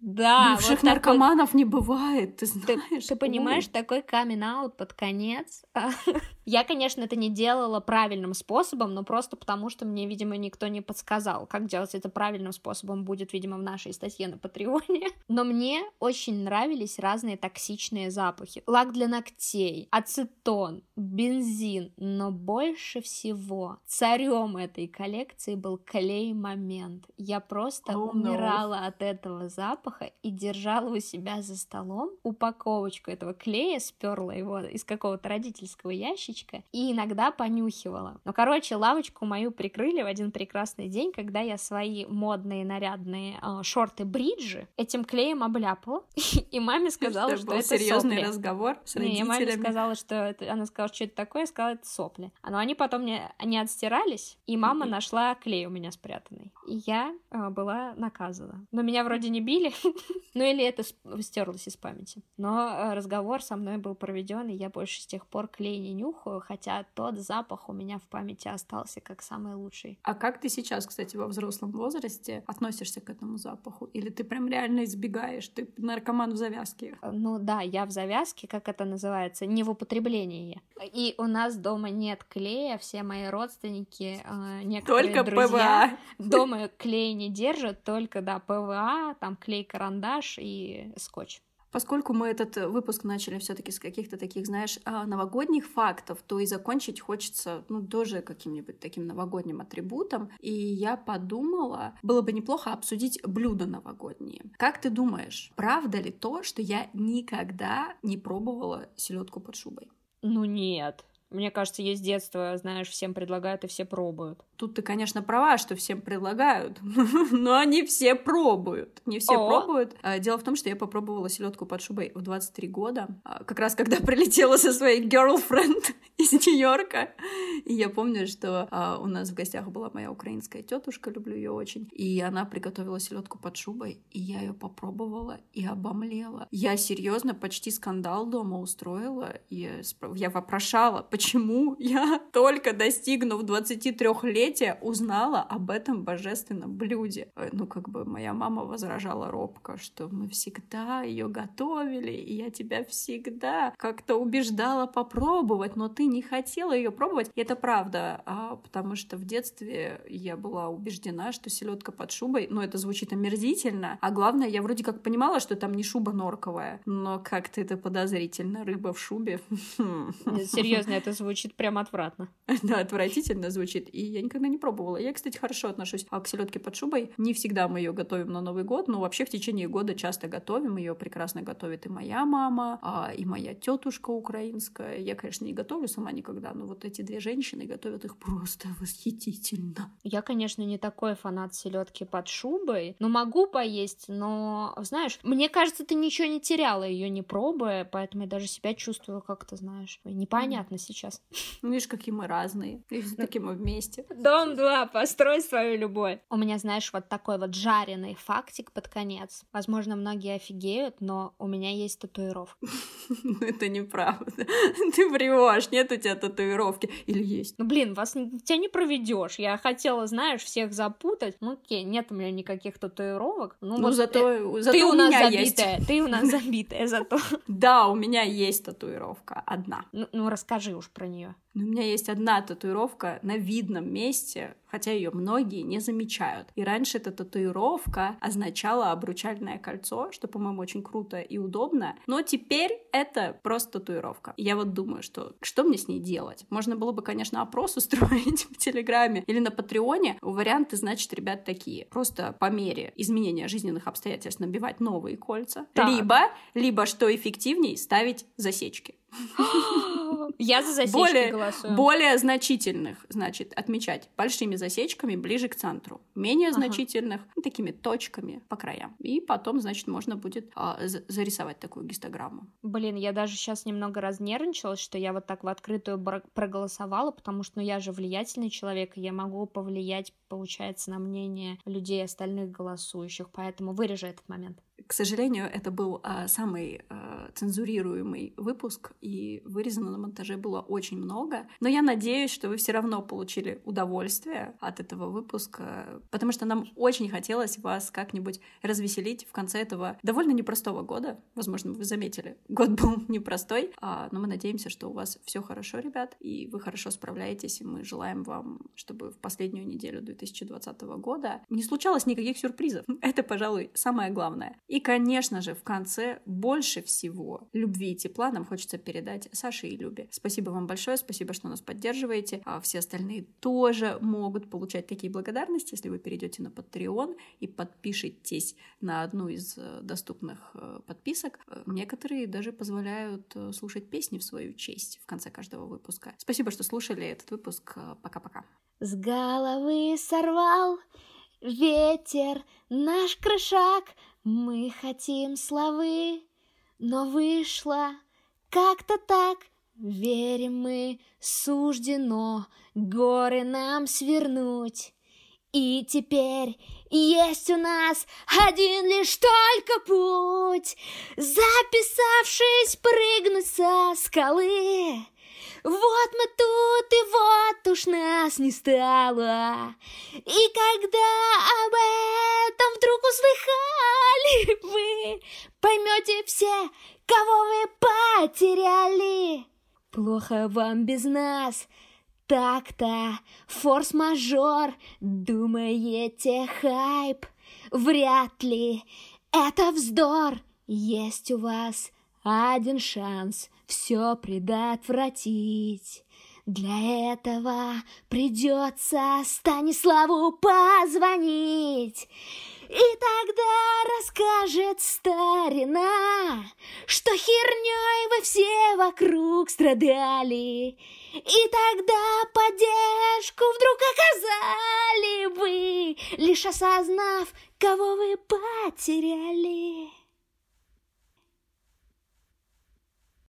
Да, Бывших наркоманов не бывает, ты знаешь. Ты понимаешь, такой камин-аут под конец. Я, конечно, это не делала правильным способом, но просто потому, что мне, видимо, никто не подсказал, как делать это правильным способом, будет, видимо, в нашей статье на Патреоне. Но мне очень нравились разные токсичные запахи. Лак для ногтей, ацетон, бензин, но больше всего царем этой коллекции был клей-момент. Я просто oh, умирала no. от этого запаха и держала у себя за столом упаковочку этого клея, сперла его из какого-то родительского ящичка и иногда понюхивала. Ну, короче, лавочку мою прикрыли в один прекрасный день, когда я свои модные нарядные э, шорты-бриджи этим клеем обляпала и маме сказала, что это серьезный разговор с родителями. Не, маме сказала, что это... Она сказала, что это такое, сказала, это сопли. Но они потом не, не отстирались, и мама нашла клей у меня спрятанный. И я э, была наказана. Но меня вроде не били, ну или это стерлось из памяти. Но э, разговор со мной был проведен, и я больше с тех пор клей не нюхаю, хотя тот запах у меня в памяти остался как самый лучший. А как ты сейчас, кстати, во взрослом возрасте относишься к этому запаху? Или ты прям реально избегаешь? Ты наркоман в завязке. Ну да, я в завязке, как это называется, не в употреблении. И у нас дома нет клея, все мои родственники, э, некоторые только друзья ПВА. дома клей не держат, только, да, ПВА, там клей-карандаш и скотч. Поскольку мы этот э, выпуск начали все-таки с каких-то таких, знаешь, а, новогодних фактов, то и закончить хочется, ну, тоже каким-нибудь таким новогодним атрибутом. И я подумала, было бы неплохо обсудить блюда новогодние. Как ты думаешь, правда ли то, что я никогда не пробовала селедку под шубой? Ну нет. Мне кажется, есть детство, знаешь, всем предлагают и все пробуют. Тут ты, конечно, права, что всем предлагают, но они все пробуют. Не все О. пробуют. А, дело в том, что я попробовала селедку под шубой в 23 года, а, как раз когда прилетела со своей girlfriend из Нью-Йорка. И я помню, что а, у нас в гостях была моя украинская тетушка, люблю ее очень, и она приготовила селедку под шубой, и я ее попробовала и обомлела. Я серьезно почти скандал дома устроила. И я вопрошала, почему я только достигнув 23-летия узнала об этом божественном блюде. Э, ну, как бы моя мама возражала робко, что мы всегда ее готовили, и я тебя всегда как-то убеждала попробовать, но ты не хотела ее пробовать. И это правда, а, потому что в детстве я была убеждена, что селедка под шубой, ну, это звучит омерзительно, а главное, я вроде как понимала, что там не шуба норковая, но как-то это подозрительно, рыба в шубе. Серьезно, это звучит прям отвратно. Да, отвратительно звучит, и я никогда не пробовала. Я, кстати, хорошо отношусь к селедке под шубой. Не всегда мы ее готовим на Новый год, но вообще в течение года часто готовим. Ее прекрасно готовит и моя мама, а, и моя тетушка украинская. Я, конечно, не готовлю сама никогда, но вот эти две женщины готовят их просто восхитительно. Я, конечно, не такой фанат селедки под шубой, но могу поесть, но, знаешь, мне кажется, ты ничего не теряла ее не пробуя, поэтому я даже себя чувствую как-то, знаешь, непонятно mm. сейчас. Ну, видишь, какие мы разные, и все-таки мы вместе. Дом 2, построй свою любовь. У меня, знаешь, вот такой вот жареный фактик под конец. Возможно, многие офигеют, но у меня есть татуировка. Ну, это неправда. Ты врешь, нет у тебя татуировки. Или есть? Ну, блин, вас тебя не проведешь. Я хотела, знаешь, всех запутать. Ну, окей, нет у меня никаких татуировок. Ну, ну вот зато, э, зато ты у, нас забитая. есть. Ты у нас забитая зато. Да, у меня есть татуировка. Одна. Ну, ну расскажи уж про нее. Но у меня есть одна татуировка на видном месте, хотя ее многие не замечают. И раньше эта татуировка означала обручальное кольцо, что, по-моему, очень круто и удобно. Но теперь это просто татуировка. И я вот думаю, что что мне с ней делать? Можно было бы, конечно, опрос устроить в Телеграме или на Патреоне. Варианты, значит, ребят, такие. Просто по мере изменения жизненных обстоятельств набивать новые кольца. Так. Либо, либо, что эффективней, ставить засечки. Я за засечки более, голосую. Более значительных, значит, отмечать большими засечками ближе к центру. Менее ага. значительных ну, такими точками по краям. И потом, значит, можно будет а, зарисовать такую гистограмму. Блин, я даже сейчас немного разнервничалась, что я вот так в открытую проголосовала, потому что ну, я же влиятельный человек, и я могу повлиять, получается, на мнение людей остальных голосующих, поэтому вырежу этот момент. К сожалению, это был а, самый а, цензурируемый выпуск, и вырезано на монтаже было очень много. Но я надеюсь, что вы все равно получили удовольствие от этого выпуска, потому что нам очень хотелось вас как-нибудь развеселить в конце этого довольно непростого года. Возможно, вы заметили, год был непростой, а, но мы надеемся, что у вас все хорошо, ребят, и вы хорошо справляетесь, и мы желаем вам, чтобы в последнюю неделю 2020 года не случалось никаких сюрпризов. Это, пожалуй, самое главное. И, конечно же, в конце больше всего любви и тепла нам хочется передать Саше и Любе. Спасибо вам большое, спасибо, что нас поддерживаете. А все остальные тоже могут получать такие благодарности, если вы перейдете на Patreon и подпишетесь на одну из э, доступных э, подписок. Э, некоторые даже позволяют слушать песни в свою честь в конце каждого выпуска. Спасибо, что слушали этот выпуск. Пока-пока. С головы сорвал ветер наш крышак, мы хотим славы, но вышло как-то так. Верим мы, суждено горы нам свернуть. И теперь есть у нас один лишь только путь, Записавшись прыгнуть со скалы. Вот мы тут, и вот уж нас не стало. И когда об этом вдруг услыхали вы, поймете все, кого вы потеряли. Плохо вам без нас, так-то, форс-мажор, думаете хайп? Вряд ли, это вздор, есть у вас один шанс все предотвратить. Для этого придется Станиславу позвонить. И тогда расскажет старина, что херней вы все вокруг страдали. И тогда поддержку вдруг оказали вы, лишь осознав, кого вы потеряли.